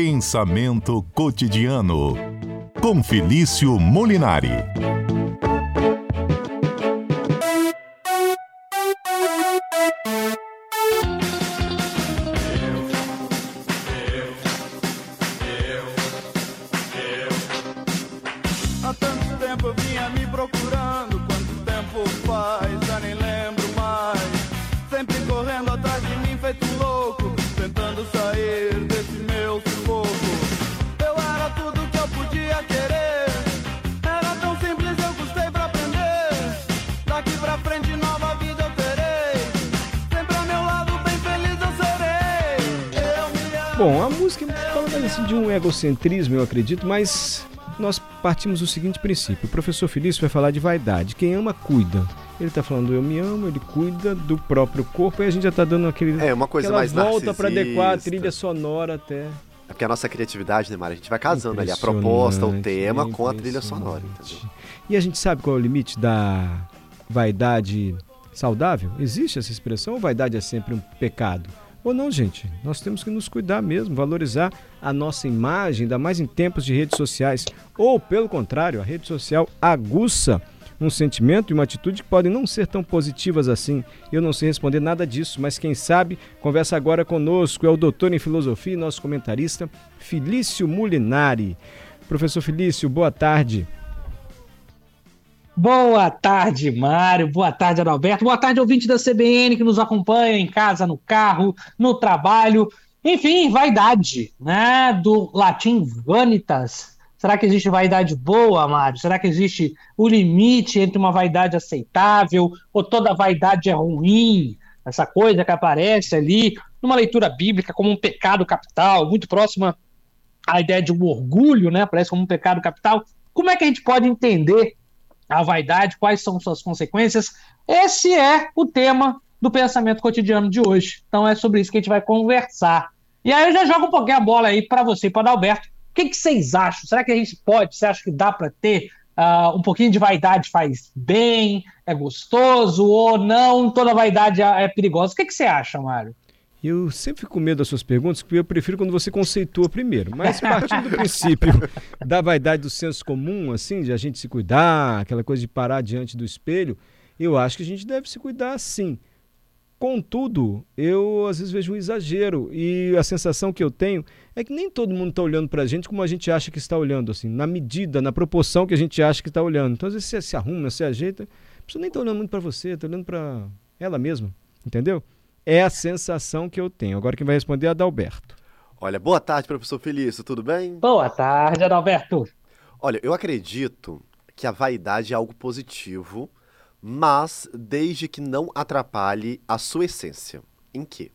Pensamento cotidiano com Felício Molinari. Bom, a música fala mais assim de um egocentrismo, eu acredito, mas nós partimos do seguinte princípio. O professor Felício vai falar de vaidade. Quem ama, cuida. Ele está falando eu me amo, ele cuida do próprio corpo e a gente já está dando aquele, É, uma coisa mais volta para adequar a trilha sonora até. É porque a nossa criatividade, né, Mari? A gente vai casando ali a proposta, o tema com a trilha sonora, entendeu? E a gente sabe qual é o limite da vaidade saudável? Existe essa expressão ou vaidade é sempre um pecado? Ou não, gente? Nós temos que nos cuidar mesmo, valorizar a nossa imagem, ainda mais em tempos de redes sociais. Ou, pelo contrário, a rede social aguça um sentimento e uma atitude que podem não ser tão positivas assim. Eu não sei responder nada disso, mas quem sabe, conversa agora conosco, é o doutor em filosofia e nosso comentarista, Felício Mulinari. Professor Felício, boa tarde. Boa tarde, Mário. Boa tarde, Adalberto. Boa tarde, ouvinte da CBN que nos acompanha em casa, no carro, no trabalho. Enfim, vaidade, né? Do latim vanitas. Será que existe vaidade boa, Mário? Será que existe o limite entre uma vaidade aceitável ou toda vaidade é ruim? Essa coisa que aparece ali numa leitura bíblica como um pecado capital, muito próxima à ideia de um orgulho, né? Aparece como um pecado capital. Como é que a gente pode entender a vaidade, quais são suas consequências. Esse é o tema do pensamento cotidiano de hoje. Então é sobre isso que a gente vai conversar. E aí eu já jogo um pouquinho a bola aí para você para o Alberto. O que, que vocês acham? Será que a gente pode? Você acha que dá para ter ah, um pouquinho de vaidade faz bem, é gostoso ou não? Toda vaidade é é perigosa. O que, que você acha, Mário? Eu sempre fico com medo das suas perguntas, porque eu prefiro quando você conceitua primeiro. Mas partindo do princípio da vaidade do senso comum, assim, de a gente se cuidar, aquela coisa de parar diante do espelho, eu acho que a gente deve se cuidar sim. Contudo, eu às vezes vejo um exagero e a sensação que eu tenho é que nem todo mundo está olhando para a gente como a gente acha que está olhando, assim, na medida, na proporção que a gente acha que está olhando. Então, às vezes você se arruma, se ajeita, a pessoa nem está olhando muito para você, está olhando para ela mesma, entendeu? É a sensação que eu tenho. Agora quem vai responder é Adalberto. Olha, boa tarde, professor Felício, tudo bem? Boa tarde, Adalberto. Olha, eu acredito que a vaidade é algo positivo, mas desde que não atrapalhe a sua essência. Em quê?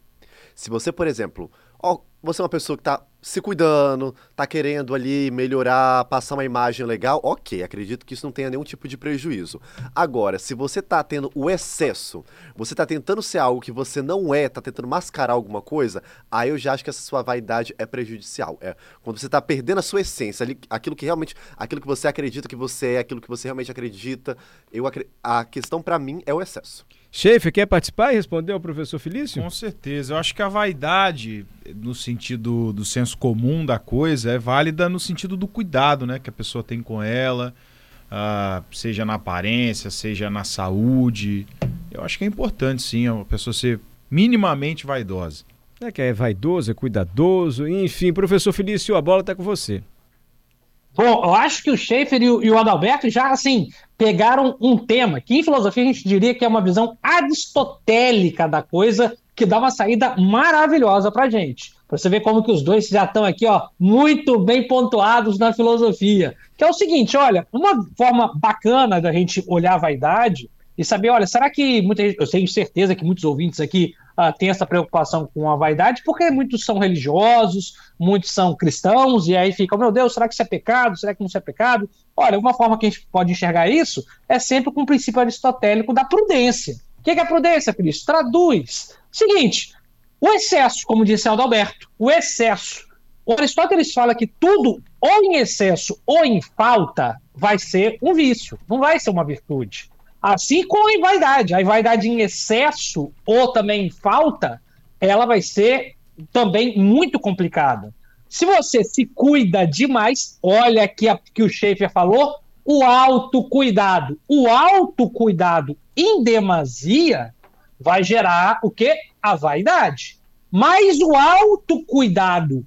Se você, por exemplo, ó, você é uma pessoa que tá se cuidando, tá querendo ali melhorar, passar uma imagem legal, ok, acredito que isso não tenha nenhum tipo de prejuízo. Agora, se você tá tendo o excesso, você tá tentando ser algo que você não é, tá tentando mascarar alguma coisa, aí eu já acho que essa sua vaidade é prejudicial. É quando você tá perdendo a sua essência, ali, aquilo que realmente, aquilo que você acredita que você é, aquilo que você realmente acredita, eu a questão pra mim é o excesso. Schaefer, quer participar e responder ao professor Felício? Com certeza. Eu acho que a vaidade, no sentido do senso comum da coisa, é válida no sentido do cuidado né, que a pessoa tem com ela, ah, seja na aparência, seja na saúde. Eu acho que é importante, sim, a pessoa ser minimamente vaidosa. É que é vaidoso, é cuidadoso, enfim, professor Felício, a bola está com você. Bom, eu acho que o Schaefer e o, e o Adalberto já, assim, pegaram um tema que em filosofia a gente diria que é uma visão aristotélica da coisa que dá uma saída maravilhosa pra gente. Pra você ver como que os dois já estão aqui, ó, muito bem pontuados na filosofia. Que é o seguinte, olha, uma forma bacana da gente olhar a vaidade e saber, olha, será que muita eu tenho certeza que muitos ouvintes aqui ah, têm essa preocupação com a vaidade, porque muitos são religiosos, muitos são cristãos, e aí ficam, meu Deus, será que isso é pecado? Será que não isso é pecado? Olha, uma forma que a gente pode enxergar isso é sempre com o princípio aristotélico da prudência. O que é a prudência, Cristo? Traduz. Seguinte, o excesso, como disse Alberto, o excesso. O Aristóteles fala que tudo, ou em excesso ou em falta, vai ser um vício, não vai ser uma virtude. Assim como a vaidade. A vaidade em excesso ou também em falta, ela vai ser também muito complicada. Se você se cuida demais, olha aqui que o Schaefer falou, o autocuidado. O autocuidado em demasia vai gerar o quê? A vaidade. Mas o autocuidado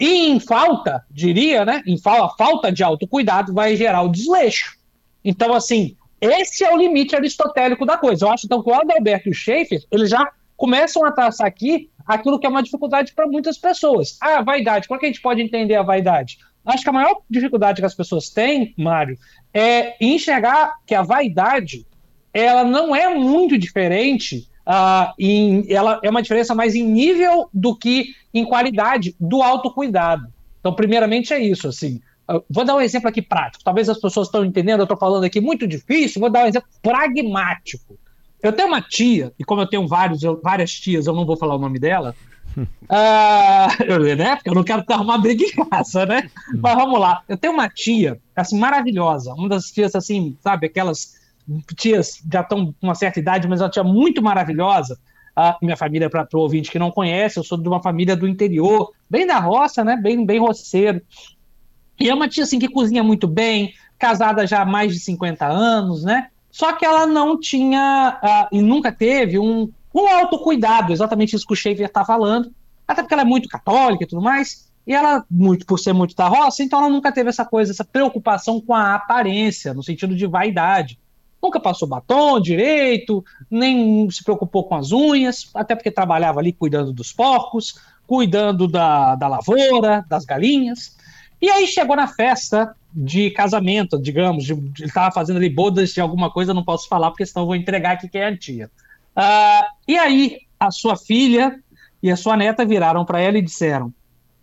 em falta, diria, né? Em fa falta de autocuidado vai gerar o desleixo. Então, assim, esse é o limite aristotélico da coisa. Eu acho então que o Adalberto e o Schaefer, eles já começam a traçar aqui aquilo que é uma dificuldade para muitas pessoas. Ah, vaidade. Como é que a gente pode entender a vaidade? Acho que a maior dificuldade que as pessoas têm, Mário, é enxergar que a vaidade ela não é muito diferente, uh, em, ela é uma diferença mais em nível do que em qualidade do autocuidado. Então, primeiramente é isso, assim. Vou dar um exemplo aqui prático. Talvez as pessoas estão entendendo, eu estou falando aqui muito difícil, vou dar um exemplo pragmático. Eu tenho uma tia, e como eu tenho vários, eu, várias tias, eu não vou falar o nome dela, uh, eu, né? Porque eu não quero arrumar briga em casa, né? Mas vamos lá. Eu tenho uma tia, assim, maravilhosa. Uma das tias, assim, sabe, aquelas tias já estão com uma certa idade, mas uma tia muito maravilhosa. Uh, minha família, para o ouvinte que não conhece, eu sou de uma família do interior, bem da roça, né? Bem, bem roceiro. E é uma tia, assim, que cozinha muito bem, casada já há mais de 50 anos, né? Só que ela não tinha uh, e nunca teve um, um autocuidado, exatamente isso que o Schaefer está falando, até porque ela é muito católica e tudo mais, e ela, muito por ser muito da roça, então ela nunca teve essa coisa, essa preocupação com a aparência, no sentido de vaidade. Nunca passou batom direito, nem se preocupou com as unhas, até porque trabalhava ali cuidando dos porcos, cuidando da, da lavoura, das galinhas. E aí chegou na festa de casamento, digamos, de, ele estava fazendo ali bodas de alguma coisa, não posso falar, porque senão eu vou entregar aqui quem é a tia. Uh, e aí a sua filha e a sua neta viraram para ela e disseram: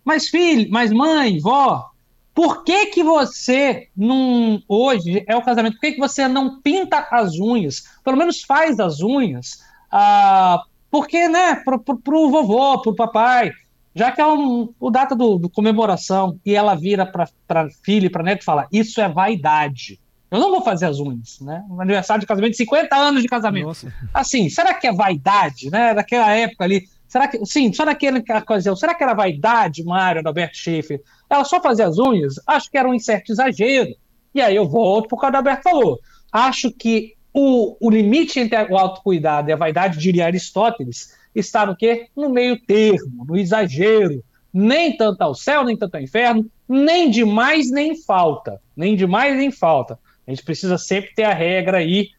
Mas filho, mas mãe, vó, por que que você não hoje é o casamento? Por que que você não pinta as unhas? Pelo menos faz as unhas, uh, porque né? Pro, pro, pro vovô, pro papai já que é um, o data do, do comemoração e ela vira para filha e para neto e fala: Isso é vaidade. Eu não vou fazer as unhas, né? Um aniversário de casamento, 50 anos de casamento. Nossa. Assim, será que é vaidade, né? Daquela época ali. Será que, sim, só naquela ocasião, será que era vaidade, Mário, do Alberto Schaefer? Ela só fazia as unhas? Acho que era um certo exagero. E aí eu volto por causa do Alberto falou. Acho que o, o limite entre o autocuidado e a vaidade, diria Aristóteles, está no quê? No meio termo, no exagero. Nem tanto ao céu, nem tanto ao inferno, nem de mais nem falta. Nem de mais nem falta. A gente precisa sempre ter a regra aí,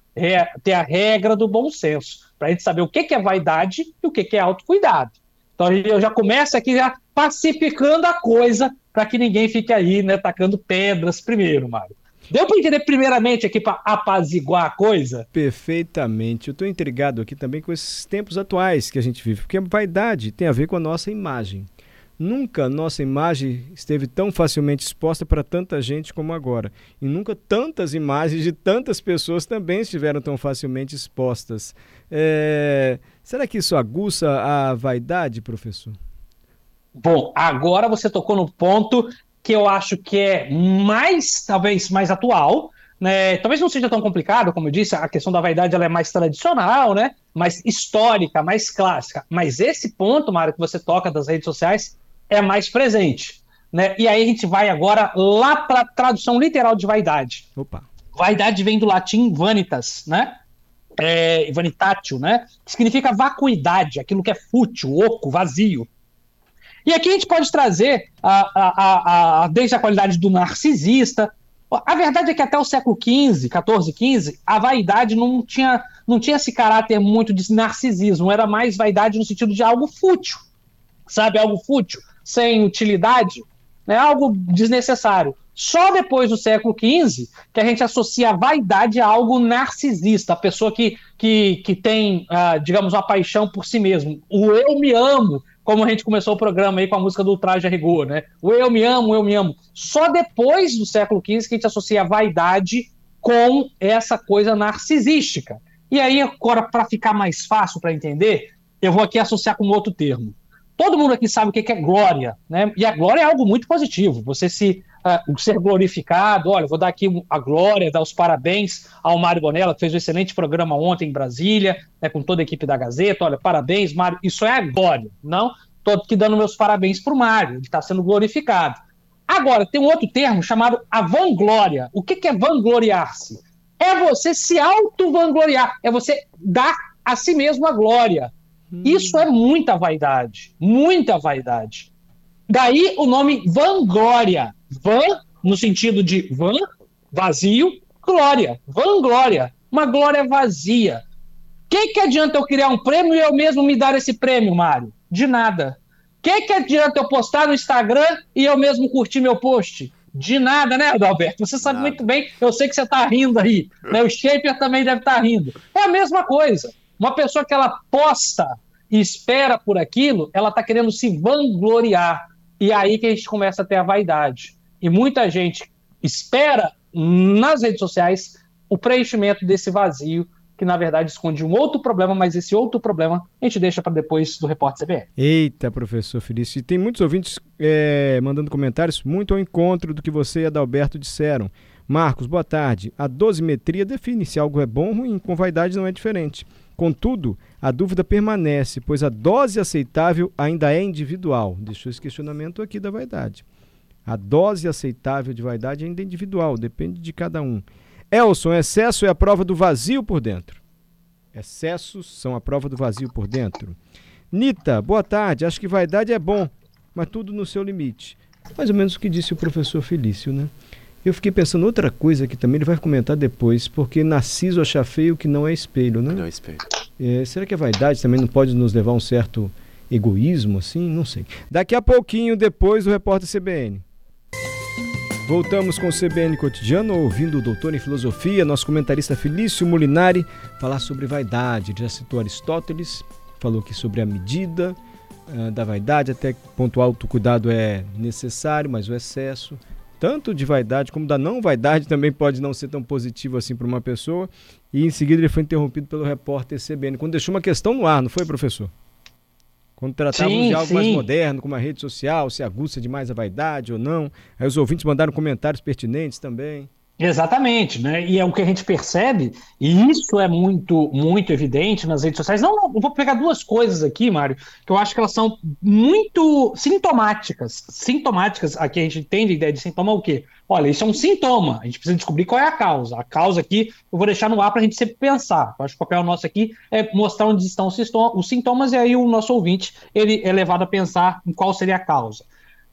ter a regra do bom senso, para a gente saber o que, é vaidade e o que, que é autocuidado. Então eu já começo aqui já pacificando a coisa para que ninguém fique aí, né, tacando pedras primeiro, Mário. Deu para entender primeiramente aqui para apaziguar a coisa? Perfeitamente. Eu estou intrigado aqui também com esses tempos atuais que a gente vive, porque a vaidade tem a ver com a nossa imagem. Nunca nossa imagem esteve tão facilmente exposta para tanta gente como agora. E nunca tantas imagens de tantas pessoas também estiveram tão facilmente expostas. É... Será que isso aguça a vaidade, professor? Bom, agora você tocou no ponto que eu acho que é mais, talvez, mais atual, né? Talvez não seja tão complicado, como eu disse, a questão da vaidade ela é mais tradicional, né? Mais histórica, mais clássica. Mas esse ponto, Mário, que você toca das redes sociais é mais presente, né? E aí a gente vai agora lá para a tradução literal de vaidade. Opa. Vaidade vem do latim vanitas, né? É, vanitatio, né? Que significa vacuidade, aquilo que é fútil, oco, vazio. E aqui a gente pode trazer a, a, a, desde a qualidade do narcisista. A verdade é que até o século XV, XIV, XV, a vaidade não tinha, não tinha esse caráter muito de narcisismo, era mais vaidade no sentido de algo fútil, sabe? Algo fútil, sem utilidade, né? algo desnecessário. Só depois do século XV que a gente associa a vaidade a algo narcisista, a pessoa que, que, que tem, uh, digamos, uma paixão por si mesmo. O eu me amo, como a gente começou o programa aí com a música do Traje a Rigor, né? O eu me amo, eu me amo. Só depois do século XV que a gente associa a vaidade com essa coisa narcisística. E aí, agora, para ficar mais fácil para entender, eu vou aqui associar com outro termo. Todo mundo aqui sabe o que é glória, né? E a glória é algo muito positivo. Você se uh, ser glorificado. Olha, vou dar aqui a glória, dar os parabéns ao Mário Bonella, que fez um excelente programa ontem em Brasília, né, com toda a equipe da Gazeta. Olha, parabéns, Mário. Isso é a glória, não? Estou aqui dando meus parabéns para o Mário, ele está sendo glorificado. Agora, tem um outro termo chamado a vanglória. O que, que é vangloriar-se? É você se auto-vangloriar, é você dar a si mesmo a glória. Hum. Isso é muita vaidade, muita vaidade. Daí o nome vanglória. Van, no sentido de van, vazio, glória, vanglória, uma glória vazia. Que, que adianta eu criar um prêmio e eu mesmo me dar esse prêmio, Mário? De nada. Que, que adianta eu postar no Instagram e eu mesmo curtir meu post? De nada, né, Adalberto? Você sabe nada. muito bem, eu sei que você está rindo aí. Né? O Shaper também deve estar tá rindo. É a mesma coisa. Uma pessoa que ela posta e espera por aquilo, ela está querendo se vangloriar. E é aí que a gente começa a ter a vaidade. E muita gente espera nas redes sociais o preenchimento desse vazio que na verdade esconde um outro problema, mas esse outro problema a gente deixa para depois do repórter CBR. Eita, professor Felício, tem muitos ouvintes é, mandando comentários muito ao encontro do que você e Adalberto disseram. Marcos, boa tarde. A dosimetria define se algo é bom ou ruim, com vaidade não é diferente. Contudo, a dúvida permanece, pois a dose aceitável ainda é individual. Deixou esse questionamento aqui da vaidade. A dose aceitável de vaidade ainda é individual, depende de cada um. Elson, excesso é a prova do vazio por dentro. Excessos são a prova do vazio por dentro. Nita, boa tarde. Acho que vaidade é bom, mas tudo no seu limite. Mais ou menos o que disse o professor Felício, né? Eu fiquei pensando outra coisa que também ele vai comentar depois, porque Narciso acha feio que não é espelho, né? Não é espelho. É, será que a vaidade também não pode nos levar a um certo egoísmo, assim? Não sei. Daqui a pouquinho, depois do repórter CBN. Voltamos com o CBN Cotidiano, ouvindo o doutor em filosofia, nosso comentarista Felício Molinari, falar sobre vaidade. Ele já citou Aristóteles, falou aqui sobre a medida uh, da vaidade, até que ponto alto cuidado é necessário, mas o excesso, tanto de vaidade como da não vaidade, também pode não ser tão positivo assim para uma pessoa. E em seguida ele foi interrompido pelo repórter CBN, quando deixou uma questão no ar, não foi, professor? Quando tratávamos sim, de algo sim. mais moderno, como a rede social, se aguça demais a vaidade ou não. Aí os ouvintes mandaram comentários pertinentes também. Exatamente, né? E é o que a gente percebe, e isso é muito, muito evidente nas redes sociais. Não, eu vou pegar duas coisas aqui, Mário, que eu acho que elas são muito sintomáticas. Sintomáticas, aqui a gente entende a ideia de sintoma o quê? Olha, isso é um sintoma, a gente precisa descobrir qual é a causa. A causa aqui eu vou deixar no ar para a gente sempre pensar. Eu acho que o papel nosso aqui é mostrar onde estão os sintomas, e aí o nosso ouvinte ele é levado a pensar em qual seria a causa.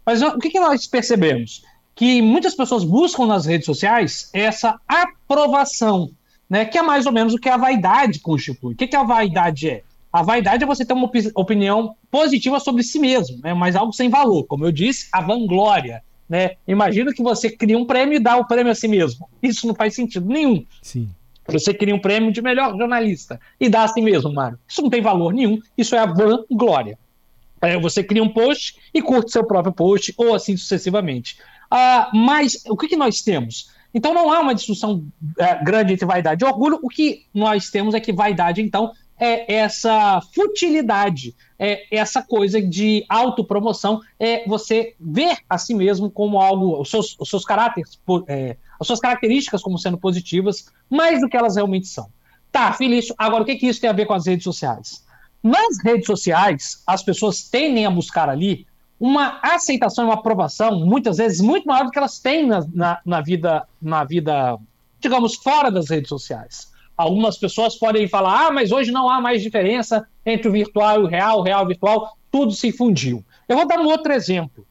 Mas o que, que nós percebemos? Que muitas pessoas buscam nas redes sociais essa aprovação, né? Que é mais ou menos o que a vaidade constitui. O que, que a vaidade é? A vaidade é você ter uma opinião positiva sobre si mesmo, né? mas algo sem valor. Como eu disse, a vanglória. Né? Imagina que você cria um prêmio e dá o prêmio a si mesmo. Isso não faz sentido nenhum. Sim. Você cria um prêmio de melhor jornalista e dá a si mesmo, Mário. Isso não tem valor nenhum. Isso é a vanglória. É, você cria um post e curte seu próprio post, ou assim sucessivamente. Uh, mas o que, que nós temos? Então não há uma discussão uh, grande entre vaidade e orgulho. O que nós temos é que vaidade, então, é essa futilidade, é essa coisa de autopromoção, é você ver a si mesmo como algo, os seus, os seus caráteres, é, as suas características como sendo positivas, mais do que elas realmente são. Tá, Felício, agora o que, que isso tem a ver com as redes sociais? Nas redes sociais, as pessoas tendem a buscar ali uma aceitação e uma aprovação, muitas vezes, muito maior do que elas têm na, na, na, vida, na vida, digamos, fora das redes sociais. Algumas pessoas podem falar, ah, mas hoje não há mais diferença entre o virtual e o real, o real e o virtual, tudo se fundiu. Eu vou dar um outro exemplo.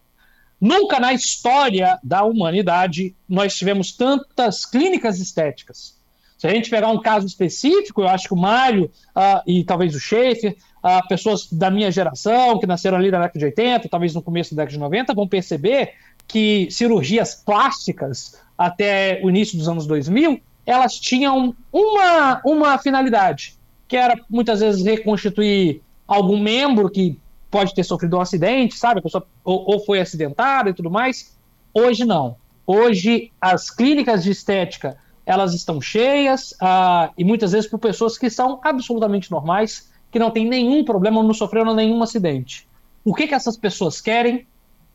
Nunca na história da humanidade nós tivemos tantas clínicas estéticas. Se a gente pegar um caso específico, eu acho que o Mário uh, e talvez o Schaefer uh, pessoas da minha geração, que nasceram ali na década de 80, talvez no começo da década de 90, vão perceber que cirurgias plásticas até o início dos anos 2000, elas tinham uma, uma finalidade, que era muitas vezes reconstituir algum membro que pode ter sofrido um acidente, sabe? A pessoa ou, ou foi acidentada e tudo mais. Hoje não. Hoje as clínicas de estética elas estão cheias uh, e muitas vezes por pessoas que são absolutamente normais, que não tem nenhum problema, não sofreram nenhum acidente. O que, que essas pessoas querem?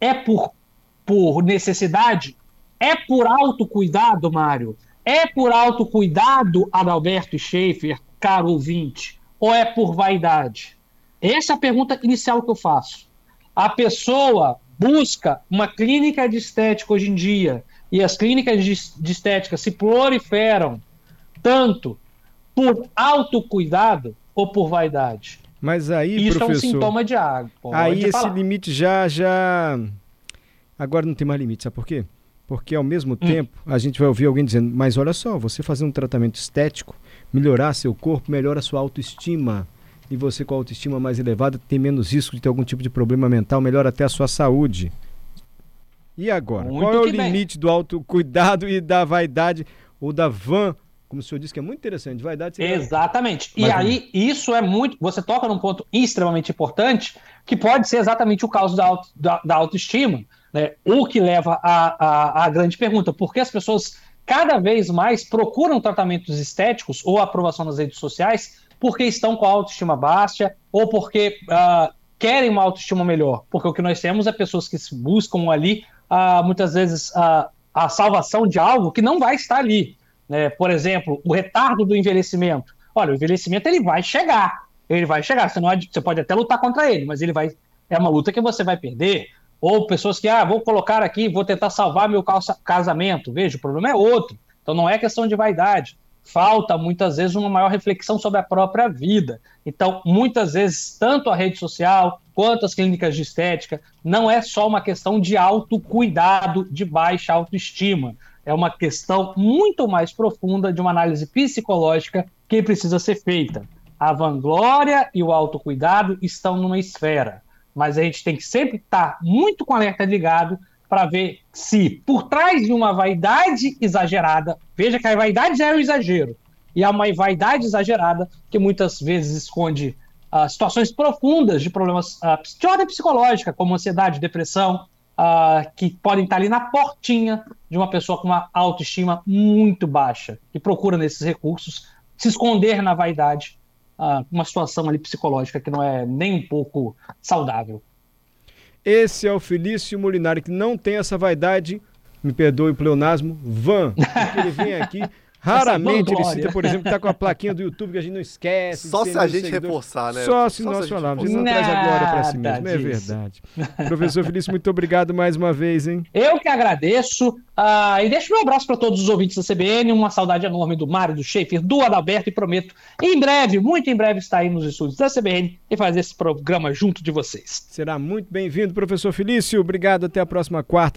É por, por necessidade? É por autocuidado, Mário? É por autocuidado, Adalberto Schaefer, caro ouvinte? Ou é por vaidade? Essa é a pergunta inicial que eu faço. a pessoa busca uma clínica de estética hoje em dia e as clínicas de, de estética se proliferam tanto por autocuidado ou por vaidade? Mas aí, Isso professor, é um sintoma de água. aí esse limite já, já... Agora não tem mais limite, sabe por quê? Porque ao mesmo Hum. tempo a gente vai ouvir alguém dizendo, mas olha só, você fazer um tratamento estético, melhorar seu corpo, melhora a sua autoestima. E você com a autoestima mais elevada tem menos risco de ter algum tipo de problema mental, melhora até a sua saúde. E agora? Muito Qual é o que bem. limite do autocuidado e da vaidade ou da van? Como o senhor disse que é muito interessante, vaidade Exatamente. E Mas- aí, isso é muito. Você toca num ponto extremamente importante, que pode ser exatamente o caso da, auto- da- da autoestima, né? O que leva à à- à grande pergunta: por que as pessoas cada vez mais procuram tratamentos estéticos ou aprovação nas redes sociais porque estão com a autoestima baixa ou porque ah, querem uma autoestima melhor? Porque o que nós temos é pessoas que se buscam ali, ah, muitas vezes, ah, a salvação de algo que não vai estar ali né? Por exemplo, o retardo do envelhecimento. Olha, o envelhecimento ele vai chegar, ele vai chegar. Você, não, você pode até lutar contra ele, mas ele vai é uma luta que você vai perder. Ou pessoas que, ah, vou colocar aqui, vou tentar salvar meu casamento. Veja, o problema é outro. Então não é questão de vaidade. Falta muitas vezes uma maior reflexão sobre a própria vida. Então, muitas vezes, tanto a rede social quanto as clínicas de estética, não é só uma questão de autocuidado, de baixa autoestima é uma questão muito mais profunda de uma análise psicológica que precisa ser feita. A vanglória e o autocuidado estão numa esfera, mas a gente tem que sempre estar muito com alerta ligado para ver se por trás de uma vaidade exagerada, veja que a vaidade já é um exagero, e há uma vaidade exagerada que muitas vezes esconde ah, situações profundas de problemas ah, de ordem psicológica, como ansiedade, depressão, ah, que podem estar ali na portinha de uma pessoa com uma autoestima muito baixa, que procura nesses recursos se esconder na vaidade, ah, uma situação ali psicológica que não é nem um pouco saudável. Esse é o Felício Molinari, que não tem essa vaidade, me perdoe o pleonasmo, van, porque ele vem aqui, raramente ele cita, por exemplo, que tá com a plaquinha do YouTube que a gente não esquece. Só 100 se a gente seguidores. reforçar, né? Só se Só nós se falarmos, a gente não traz a glória para si mesmo, é disso. verdade. Professor Felício, muito obrigado mais uma vez, hein? Eu que agradeço ah, e deixo meu abraço para todos os ouvintes da CBN, uma saudade enorme do Mário, do Schaefer, do Adalberto e prometo em breve, muito em breve, estar aí nos estúdios da CBN e fazer esse programa junto de vocês. Será muito bem-vindo, professor Felício. Obrigado, até a próxima quarta.